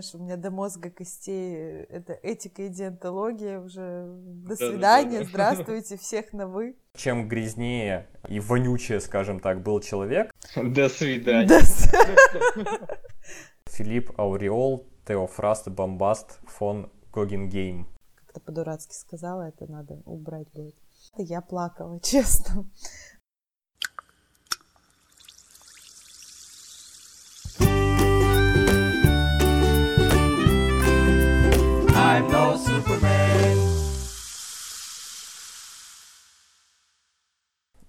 знаешь, у меня до мозга костей это этика и диантология уже. До свидания, здравствуйте, всех на вы. Чем грязнее и вонючее, скажем так, был человек. До свидания. Филипп Ауреол, Теофраст Бомбаст фон Гогенгейм. Как-то по-дурацки сказала, это надо убрать будет. Я плакала, честно. I'm no Superman.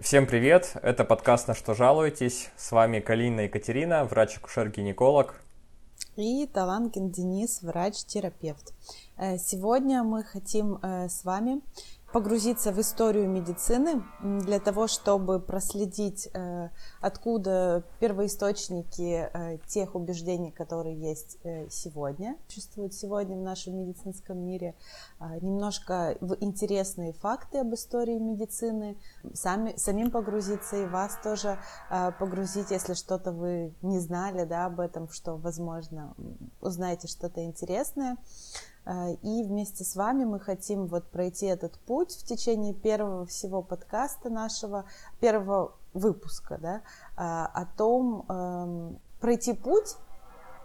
Всем привет, это подкаст «На что жалуетесь?» С вами Калина Екатерина, врач-акушер-гинеколог. И Таланкин Денис, врач-терапевт. Э, сегодня мы хотим э, с вами погрузиться в историю медицины для того, чтобы проследить, э, откуда первоисточники э, тех убеждений, которые есть э, сегодня, существуют сегодня в нашем медицинском мире, немножко в интересные факты об истории медицины, сами, самим погрузиться и вас тоже погрузить, если что-то вы не знали да, об этом, что, возможно, узнаете что-то интересное. Э, и вместе с вами мы хотим вот пройти этот путь в течение первого всего подкаста нашего, первого выпуска, да, э, о том, эм, пройти путь,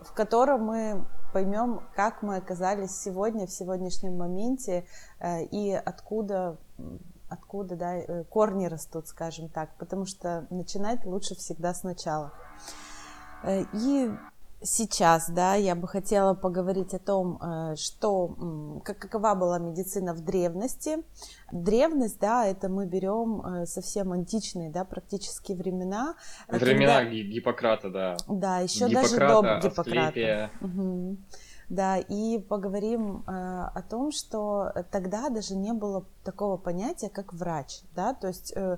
в котором мы поймем, как мы оказались сегодня, в сегодняшнем моменте, э, и откуда откуда да, корни растут, скажем так, потому что начинать лучше всегда сначала. И сейчас, да, я бы хотела поговорить о том, э, что, какова была медицина в древности. Древность, да, это мы берем э, совсем античные, да, практически времена. Времена когда... Гиппократа, да. Да, еще даже до Гиппократа. Угу. Да, и поговорим э, о том, что тогда даже не было такого понятия, как врач, да, то есть э,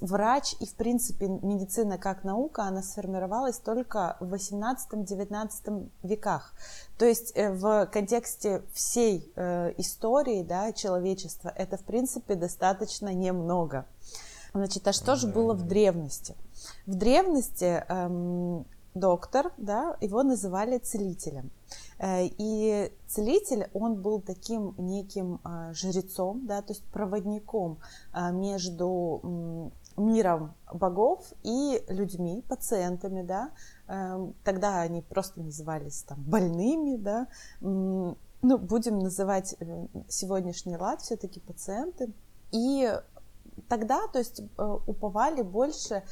врач и, в принципе, медицина как наука, она сформировалась только в 18-19 веках. То есть э, в контексте всей э, истории, да, человечества это, в принципе, достаточно немного. Значит, а что же было в древности? В древности эм, доктор, да, его называли целителем. Э, и целитель, он был таким неким а, жрецом, да, то есть проводником а, между миром богов и людьми, пациентами, да. Эм, тогда они просто назывались там больными, да. Ну, будем называть э, сегодняшний лад все-таки пациенты. И тогда, то есть, э, уповали больше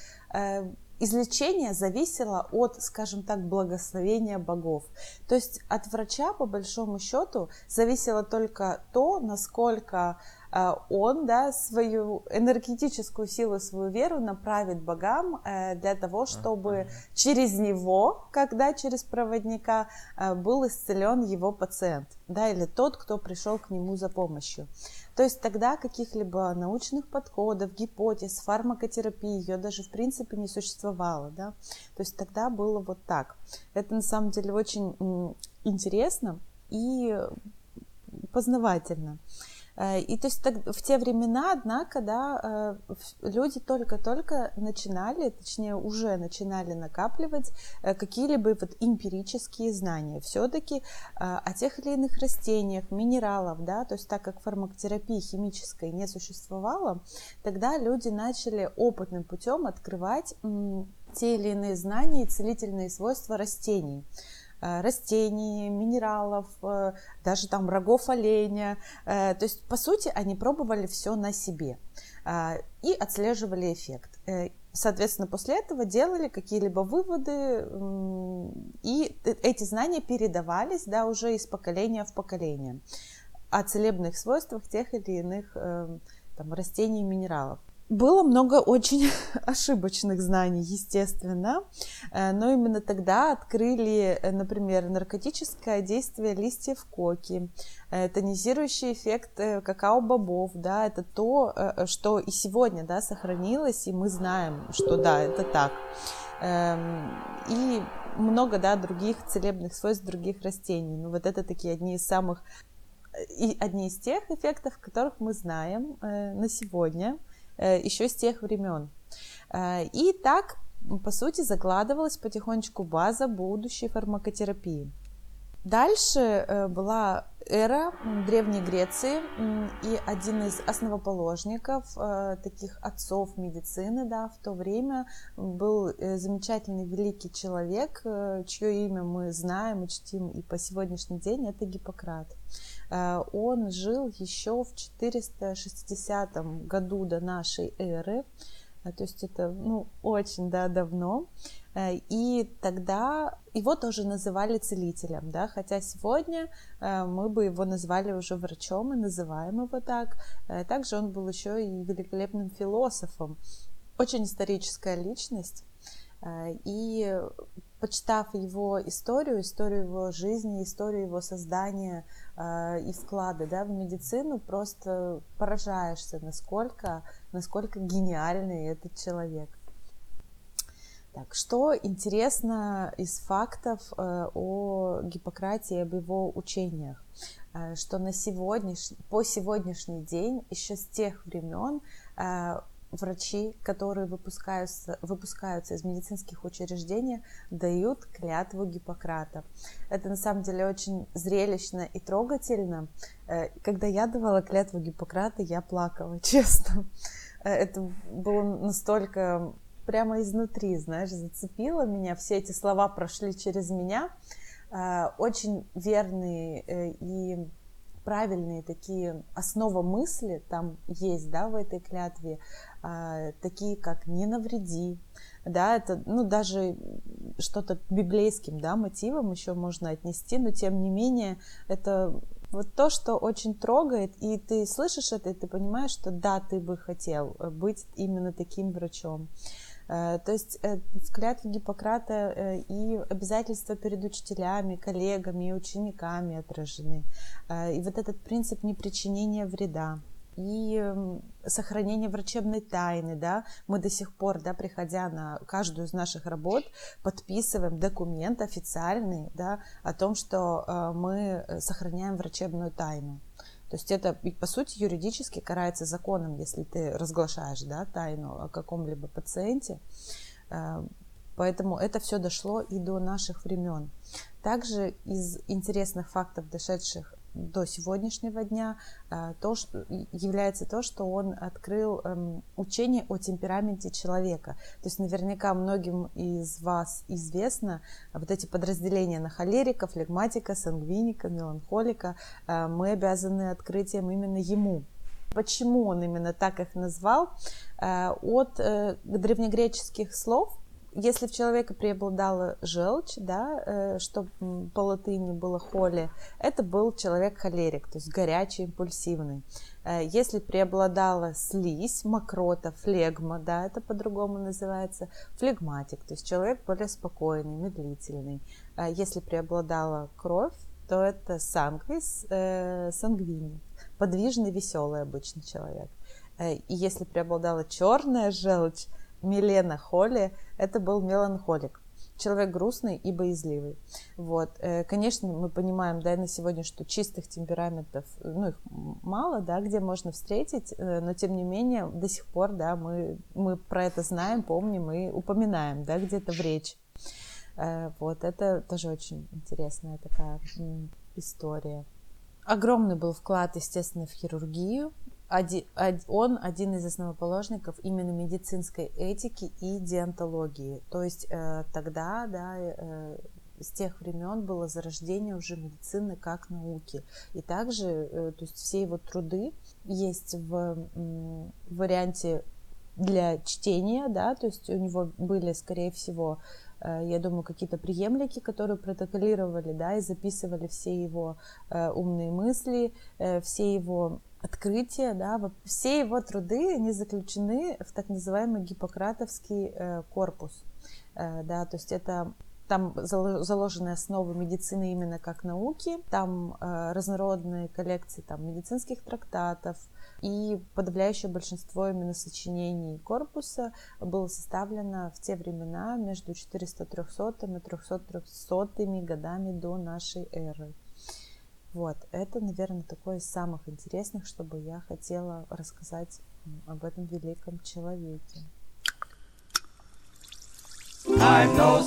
излечение зависело от, скажем так, благословения богов. То есть от врача, по большому счету, зависело только то, насколько э, он да, свою энергетическую силу, свою веру направит богам э, для того, чтобы через него, когда через проводника, э, был исцелен его пациент, да, или тот, кто пришел к нему за помощью. То есть тогда каких-либо научных подходов, гипотез, фармакотерапии, ее даже в принципе не существовало, да. То есть тогда было вот так. Это на самом деле очень интересно и познавательно. Э, и то есть так, в те времена, однако, да, э, люди только-только начинали, точнее уже начинали накапливать э, какие-либо вот эмпирические знания. Все-таки о тех или иных растениях, минералов, да, то есть так как фармакотерапии химической не существовало, тогда люди начали опытным путем открывать те или иные знания и целительные свойства растений. Э, растений, минералов, э, даже там рогов оленя. Э, то есть, по сути, они пробовали все на себе и отслеживали эффект. Соответственно, после этого делали какие-либо выводы, и эти знания передавались да, уже из поколения в поколение о целебных свойствах тех или иных там, растений и минералов. Было много очень ошибочных знаний, естественно, э, но именно тогда открыли, э, например, наркотическое действие листьев коки, э, тонизирующий эффект какао-бобов, да, это то, что и сегодня, да, сохранилось, и мы знаем, что да, это так. Эм, и много, да, других целебных свойств других растений. Ну, вот это такие одни из самых, и одни из тех эффектов, которых мы знаем на сегодня – Э, еще с тех времен. Э, и так, по сути, закладывалась потихонечку база будущей фармакотерапии. Дальше э, была эра Древней Греции, и один из основоположников, э, таких отцов медицины, да, в то время был э, замечательный великий человек, чье имя мы знаем и чтим и по сегодняшний день, это Гиппократ. Он жил еще в 460 году до нашей эры, то есть это ну, очень да, давно. Э, и тогда его тоже называли целителем, да, хотя сегодня э, мы бы его назвали уже врачом и называем его так. Э, также он был еще и великолепным философом, очень историческая личность. И почитав его историю, историю его жизни, историю его создания и вклада да, в медицину, просто поражаешься, насколько, насколько гениальный этот человек. Так, что интересно из фактов э, о Гиппократе об его учениях? Э, что на сегодняшний, по сегодняшний день, еще с тех времен, э, врачи, которые выпускаются, выпускаются из медицинских учреждений, дают клятву Гиппократа. Это на самом деле очень зрелищно и трогательно. Э, когда я давала клятву Гиппократа, я плакала, честно. Э, это было настолько прямо изнутри, знаешь, зацепило меня. Все эти слова прошли через меня. А, очень верные э, и правильные такие основа мысли там есть, да, в этой клятве, а, такие как «не навреди», да, это, ну, даже что-то библейским, да, мотивом еще можно отнести, но тем не менее это вот то, что очень трогает, и ты слышишь это, и ты понимаешь, что да, ты бы хотел быть именно таким врачом. Э, то есть э, в клятве Гиппократа э, и обязательства перед учителями, коллегами и учениками отражены. И вот этот принцип непричинения вреда и сохранение врачебной тайны, да, мы до сих пор, да, приходя на каждую из наших работ, подписываем документ официальный, да, о том, что мы сохраняем врачебную тайну. То есть это, по сути, юридически карается законом, если ты разглашаешь да, тайну о каком-либо пациенте. Э, поэтому это все дошло и до наших времен. Также из интересных фактов, дошедших до сегодняшнего дня э, то, что, является то, что он открыл эм, учение о темпераменте человека. То есть наверняка многим из вас известно вот эти подразделения на холерика, флегматика, сангвиника, меланхолика. Э, мы обязаны открытием именно ему. Почему он именно так их назвал? Э, от древнегреческих слов если в человека преобладала желчь, да, э, что по латыни было холи, это был человек холерик, то есть горячий, импульсивный. Э, если преобладала слизь, мокрота, флегма, да, это по-другому называется, флегматик, то есть человек более спокойный, медлительный. Э, если преобладала кровь, то это сангвис, э, сангвини, подвижный, веселый обычный человек. И если преобладала черная желчь, Милена Холли, это был меланхолик. Человек грустный и боязливый. Вот. Э, конечно, мы понимаем, да, на сегодня, что чистых темпераментов, ну, их мало, да, где можно встретить, э, но тем не менее, до сих пор, да, мы, мы про это знаем, помним и упоминаем, да, где-то в речи. Э, вот, это тоже очень интересная такая история. Огромный был вклад, естественно, в хирургию, он один из основоположников именно медицинской этики и диантологии. То есть э, тогда, да, э, с тех времен было зарождение уже медицины как науки. И также, э, то есть все его труды есть в варианте для чтения, да, то есть у него были, скорее всего, я думаю, какие-то преемлики, которые протоколировали, да, и записывали все его умные мысли, все его открытия, да, все его труды, они заключены в так называемый гиппократовский э, корпус, э, да, то есть это там заложены основы медицины именно как науки, там э, разнородные коллекции там, медицинских трактатов, и подавляющее большинство именно сочинений корпуса было составлено в те времена между 400-300 и 300-300 годами до нашей эры. Вот, это, наверное, такое из самых интересных, чтобы я хотела рассказать об этом великом человеке. I'm no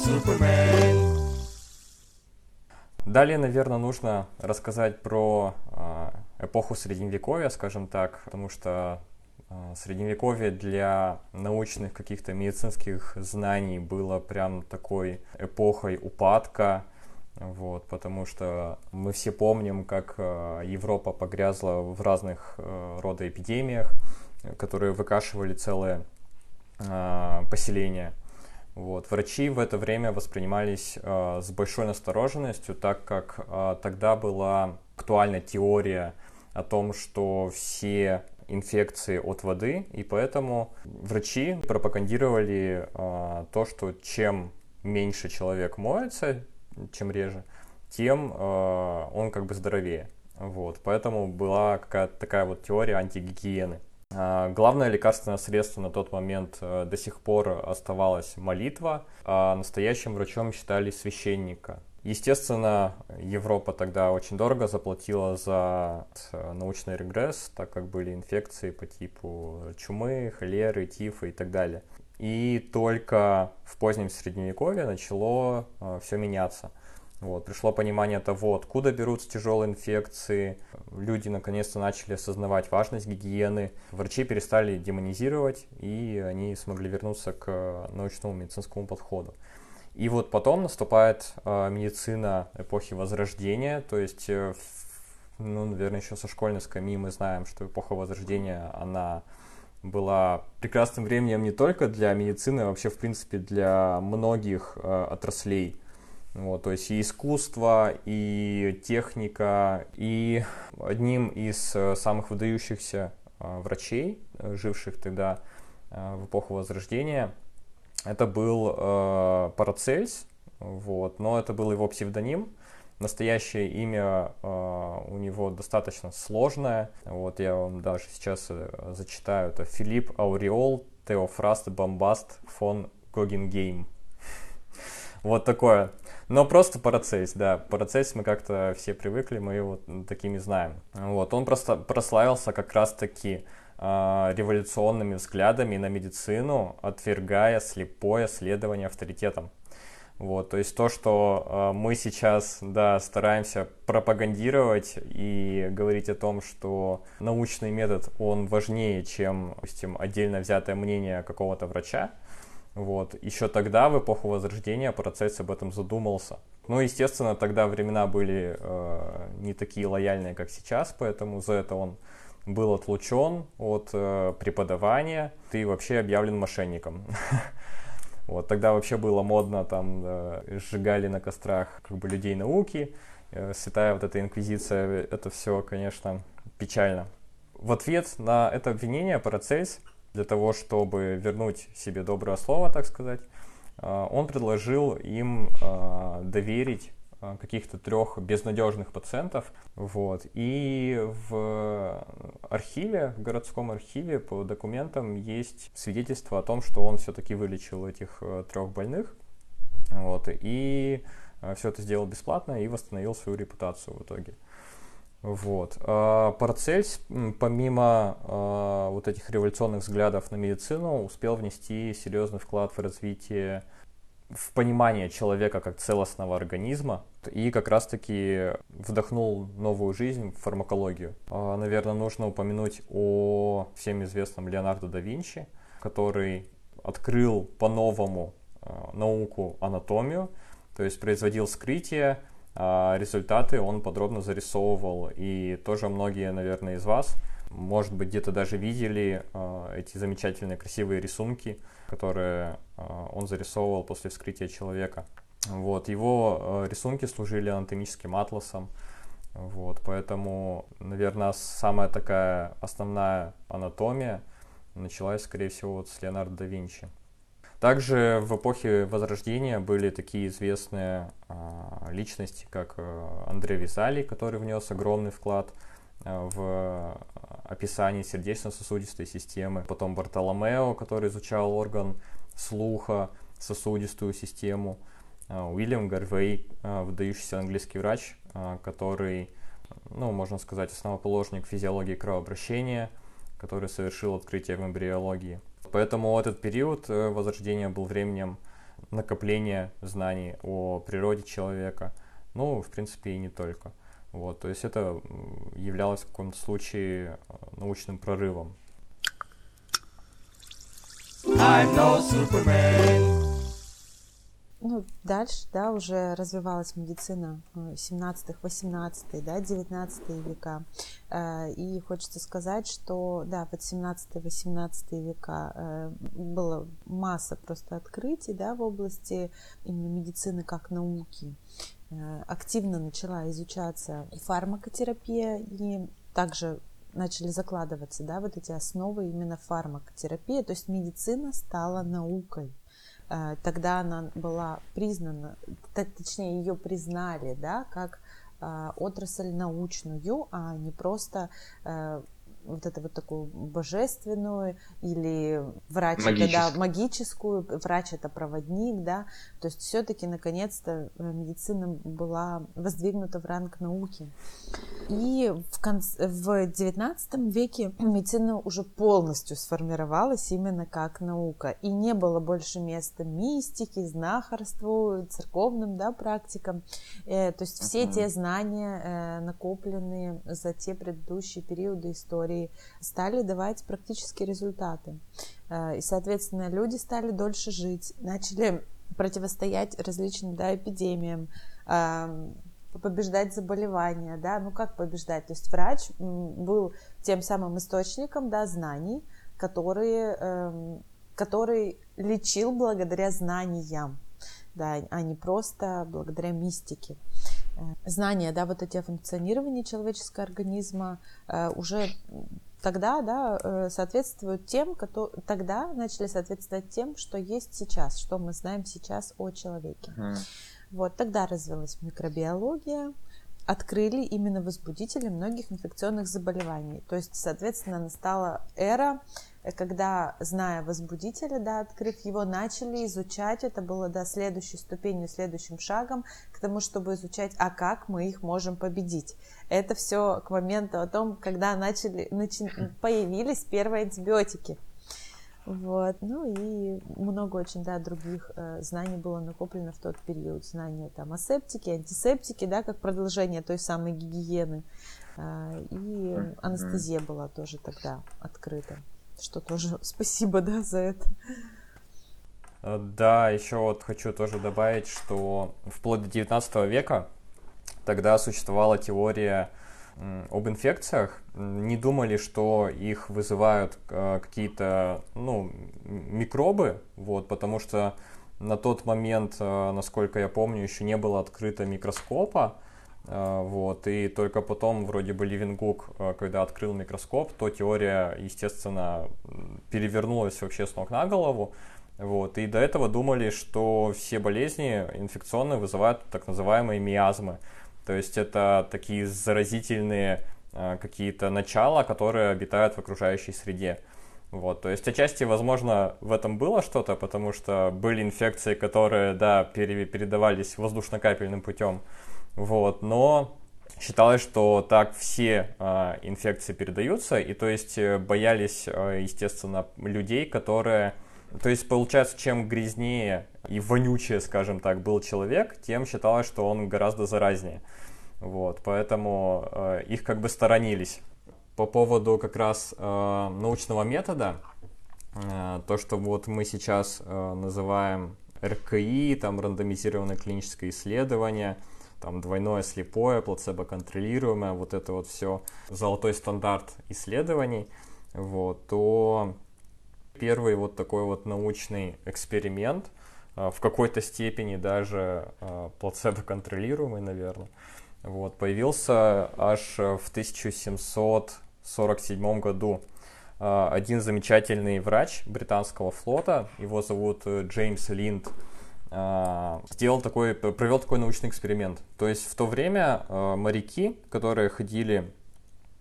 Далее, наверное, нужно рассказать про эпоху Средневековья, скажем так, потому что Средневековье для научных каких-то медицинских знаний было прям такой эпохой упадка, вот, потому что мы все помним, как э, Европа погрязла в разных э, рода эпидемиях, которые выкашивали целые э, поселения. Вот. Врачи в это время воспринимались э, с большой настороженностью, так как э, тогда была актуальна теория о том, что все инфекции от воды, и поэтому врачи пропагандировали э, то, что чем меньше человек моется, чем реже, тем э, он как бы здоровее. Вот, поэтому была какая-то такая вот теория антигигиены. Э, главное лекарственное средство на тот момент э, до сих пор оставалась молитва, а настоящим врачом считали священника. Естественно, Европа тогда очень дорого заплатила за э, научный регресс, так как были инфекции по типу чумы, холеры, тифа и так далее. И только в позднем средневековье начало э, все меняться. Вот, пришло понимание того, откуда берутся тяжелые инфекции. Люди наконец-то начали осознавать важность гигиены. Врачи перестали демонизировать, и они смогли вернуться к научному медицинскому подходу. И вот потом наступает э, медицина эпохи Возрождения, то есть, э, ну, наверное, еще со школьной скамьи мы знаем, что эпоха Возрождения, она была прекрасным временем не только для медицины, а вообще, в принципе, для многих э, отраслей. Вот, то есть и искусство, и техника, и одним из э, самых выдающихся э, врачей, э, живших тогда э, в эпоху Возрождения, это был э, Парацельс, вот, но это был его псевдоним, Настоящее имя э, у него достаточно сложное. Вот я вам даже сейчас э, зачитаю. Это Филипп Ауреол Теофраст Бомбаст фон Гогенгейм. Вот такое. Но просто Парацельс, да. Парацельс мы как-то все привыкли, мы его такими знаем. Вот, он просто прославился как раз-таки э, революционными взглядами на медицину, отвергая слепое следование авторитетам. Вот, то есть то, что э, мы сейчас, да, стараемся пропагандировать и говорить о том, что научный метод, он важнее, чем, допустим, отдельно взятое мнение какого-то врача, вот, еще тогда, в эпоху Возрождения, процесс об этом задумался. Ну, естественно, тогда времена были э, не такие лояльные, как сейчас, поэтому за это он был отлучен от э, преподавания, ты вообще объявлен мошенником. Вот, тогда вообще было модно, там, сжигали на кострах как бы людей науки, э, святая вот эта инквизиция, это все, конечно, печально. В ответ на это обвинение Парацельс, для того, чтобы вернуть себе доброе слово, так сказать, э, он предложил им э, доверить каких-то трех безнадежных пациентов. Вот. И в архиве, в городском архиве по документам есть свидетельство о том, что он все-таки вылечил этих э, трех больных. Вот. И э, все это сделал бесплатно и восстановил свою репутацию в итоге. Вот. Парацельс, помимо вот этих революционных взглядов на медицину, успел внести серьезный вклад в развитие в понимание человека как целостного организма и как раз-таки вдохнул новую жизнь в фармакологию. А, наверное, нужно упомянуть о всем известном Леонардо да Винчи, который открыл по-новому а, науку анатомию, то есть производил скрытие, а результаты он подробно зарисовывал. И тоже многие, наверное, из вас, может быть, где-то даже видели эти замечательные красивые рисунки которые э, он зарисовывал после вскрытия человека. Вот, его э, рисунки служили анатомическим атласом, вот, поэтому, наверное, самая такая основная анатомия началась, скорее всего, вот с Леонардо да Винчи. Также в эпохе Возрождения были такие известные э, личности, как э, Андрей Визалий, который внес огромный вклад в описании сердечно-сосудистой системы. Потом Бартоломео, который изучал орган слуха, сосудистую систему. А, Уильям Гарвей, а, выдающийся английский врач, а, который, ну, можно сказать, основоположник физиологии кровообращения, который совершил открытие в эмбриологии. Поэтому этот период э, возрождения был временем накопления знаний о природе человека, ну, в принципе, и не только. Вот, то есть это являлось в каком-то случае э, научным прорывом. I'm no Superman ну, дальше, да, уже развивалась медицина 17-х, 18 да, 19 века. Э, и хочется сказать, что, да, вот 17-18 века э, было масса просто открытий, да, в области именно медицины как науки. Э, активно начала изучаться и фармакотерапия, и также начали закладываться, да, вот эти основы именно фармакотерапии, то есть медицина стала наукой. Э, тогда она была признана, точнее ее признали, да, как э, отрасль научную, а не просто вот это вот такую божественную или врач это да, магическую, врач это проводник, да, то есть все-таки наконец-то э, медицина была воздвигнута в ранг науки. И в, конце, в 19 веке медицина уже полностью сформировалась именно как наука, и не было больше места мистике, знахарству, церковным да, практикам. Э, то есть все uh-huh. те знания, э, накопленные за те предыдущие периоды истории, истории стали давать практические результаты. Э, и, соответственно, люди стали дольше жить, начали противостоять различным да, эпидемиям, побеждать заболевания, да, ну как побеждать, то есть врач был тем самым источником, да, знаний, которые, эм, который лечил благодаря знаниям, да, а не просто благодаря мистике. Э, знания, да, вот эти о человеческого организма э, уже тогда, да, э, соответствуют тем, которые тогда начали соответствовать тем, что есть сейчас, что мы знаем сейчас о человеке. Mm. Вот тогда развилась микробиология, открыли именно возбудители многих инфекционных заболеваний. То есть, соответственно, настала эра Э, когда, зная возбудителя, да, открыв его, начали изучать, это было, да, следующей ступенью, следующим шагом к тому, чтобы изучать, а как мы их можем победить. Это все к моменту о том, когда начали, начи, появились первые антибиотики. Вот, ну и много очень, да, других э, знаний было накоплено в тот период. Знания там о септике, антисептике, да, как продолжение той самой гигиены. Э, и анестезия была тоже тогда открыта что тоже спасибо, да, за это. Э, да, еще вот хочу тоже добавить, что вплоть до 19 века тогда существовала теория об инфекциях. Не думали, что их вызывают э, какие-то ну, микробы, вот, потому что на тот момент, э, насколько я помню, еще не было открыто микроскопа, а, вот, и только потом вроде бы Ливенгук, а, когда открыл микроскоп, то теория, естественно, перевернулась вообще с ног на голову. Вот, и до этого думали, что все болезни инфекционные вызывают так называемые миазмы. То есть это такие заразительные а, какие-то начала, которые обитают в окружающей среде. Вот, то есть отчасти, возможно, в этом было что-то, потому что были инфекции, которые, да, передавались воздушно-капельным путем. Вот, но считалось, что так все э, инфекции передаются, и то есть э, боялись, э, естественно, людей, которые... То есть, получается, чем грязнее и вонючее, скажем так, был человек, тем считалось, что он гораздо заразнее. Вот, поэтому э, их как бы сторонились. По поводу как раз э, научного метода, э, то, что вот мы сейчас э, называем РКИ, там рандомизированное клиническое исследование – там двойное слепое, плацебо-контролируемое, вот это вот все золотой стандарт исследований, вот, то первый вот такой вот научный эксперимент, а, в какой-то степени даже а, плацебо-контролируемый, наверное, вот, появился аж в 1747 году. А, один замечательный врач британского флота, его зовут э, Джеймс Линд, сделал такой, провел такой научный эксперимент. То есть в то время моряки, которые ходили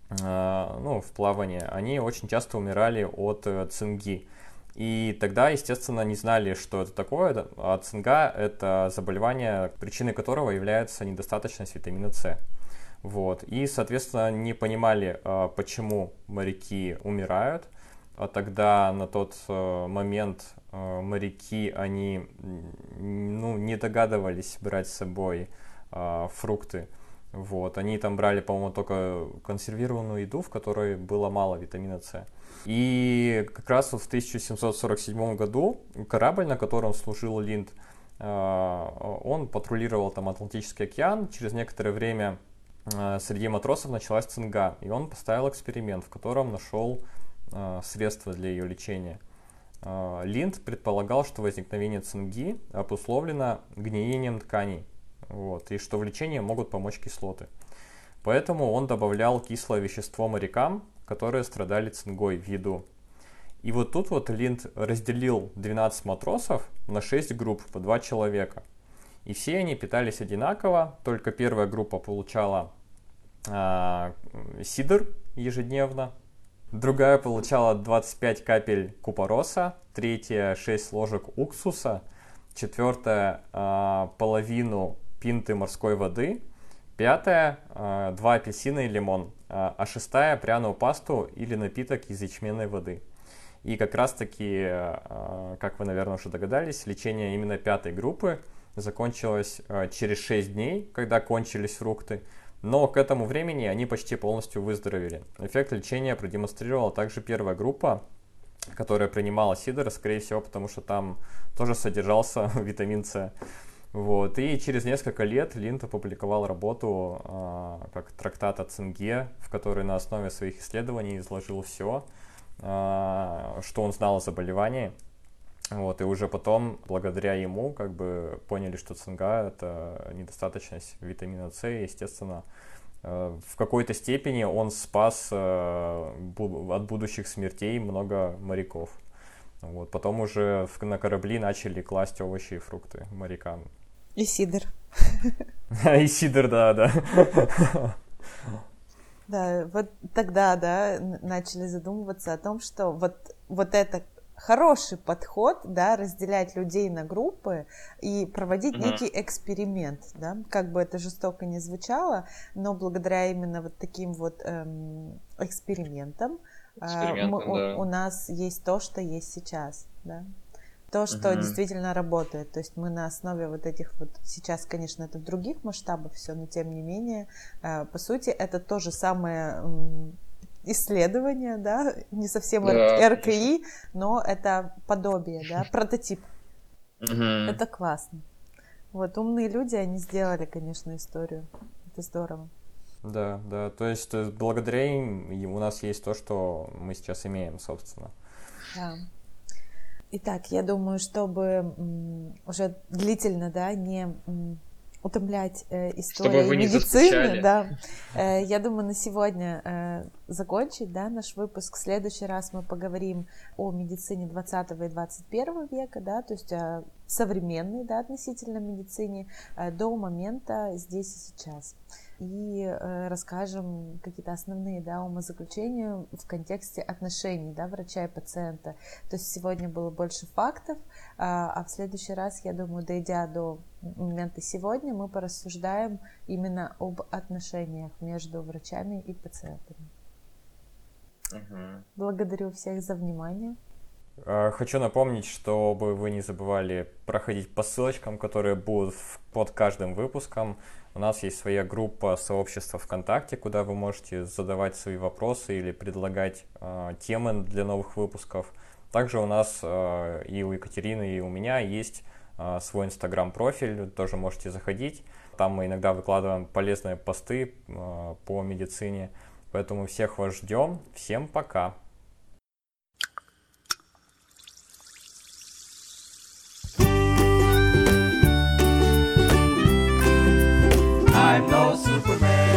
ну, в плавание, они очень часто умирали от э, цинги. И тогда, естественно, не знали, что это такое. А цинга – это заболевание, причиной которого является недостаточность витамина С. Вот. И, соответственно, не понимали, почему моряки умирают. А тогда на тот э, момент э, моряки, они ну, не догадывались брать с собой э, фрукты. Вот, они там брали, по-моему, только консервированную еду, в которой было мало витамина С. И как раз вот в 1747 году корабль, на котором служил Линд, э, он патрулировал там Атлантический океан. Через некоторое время э, среди матросов началась цинга, и он поставил эксперимент, в котором нашел э, средства для ее лечения. Линд предполагал, что возникновение цинги обусловлено гниением тканей, вот, и что в лечении могут помочь кислоты. Поэтому он добавлял кислое вещество морякам, которые страдали цингой в еду. И вот тут вот Линд разделил 12 матросов на 6 групп по 2 человека. И все они питались одинаково, только первая группа получала э, сидр ежедневно, другая получала 25 капель купороса, третья 6 ложек уксуса, четвертая э, половину пинты морской воды, пятая э, 2 апельсина и лимон, а, а шестая пряную пасту или напиток из ячменной воды. И как раз таки, э, как вы, наверное, уже догадались, лечение именно пятой группы закончилось э, через 6 дней, когда кончились фрукты, но к этому времени они почти полностью выздоровели. Эффект лечения продемонстрировала также первая группа, которая принимала сидор, скорее всего, потому что там тоже содержался витамин С. Вот. И через несколько лет Линд опубликовал работу э, как трактат о цинге, в которой на основе своих исследований изложил все, э, что он знал о заболевании. Вот, и уже потом, благодаря ему, как бы поняли, что цинга – это недостаточность витамина С, естественно, э, в какой-то степени он спас э, от будущих смертей много моряков. Вот, потом уже на корабли начали класть овощи и фрукты морякам. И сидр. И сидр, да, да. Да, вот тогда, да, начали задумываться о том, что вот, вот это хороший подход, да, разделять людей на группы и проводить mm-hmm. некий эксперимент, да, как бы это жестоко не звучало, но благодаря именно вот таким вот эм, экспериментам, э, мы, да. у, у нас есть то, что есть сейчас, да. То, что угу. действительно работает. То есть мы на основе вот этих вот, сейчас, конечно, это в других масштабах все, но тем не менее, э, по сути, это то же самое исследование, да, не совсем да, РКИ, конечно. но это подобие, да, прототип. Угу. Это классно. Вот умные люди, они сделали, конечно, историю. Это здорово. Да, да, то есть э, благодаря им у нас есть то, что мы сейчас имеем, собственно. Да. Итак, я думаю, чтобы уже длительно, да, не утомлять э, историю медицины, да. Э, я думаю, на сегодня э, закончить, да, наш выпуск. В следующий раз мы поговорим о медицине 20 и 21 века, да, то есть о современной, да, относительно медицине э, до момента здесь и сейчас и э, расскажем какие-то основные да, умозаключения в контексте отношений да, врача и пациента. То есть сегодня было больше фактов, а, а в следующий раз, я думаю, дойдя до момента сегодня, мы порассуждаем именно об отношениях между врачами и пациентами. Угу. Благодарю всех за внимание. А, хочу напомнить, чтобы вы не забывали проходить по ссылочкам, которые будут под каждым выпуском. У нас есть своя группа сообщества ВКонтакте, куда вы можете задавать свои вопросы или предлагать э, темы для новых выпусков. Также у нас э, и у Екатерины, и у меня есть э, свой инстаграм-профиль, тоже можете заходить. Там мы иногда выкладываем полезные посты э, по медицине. Поэтому всех вас ждем. Всем пока! I'm no Superman.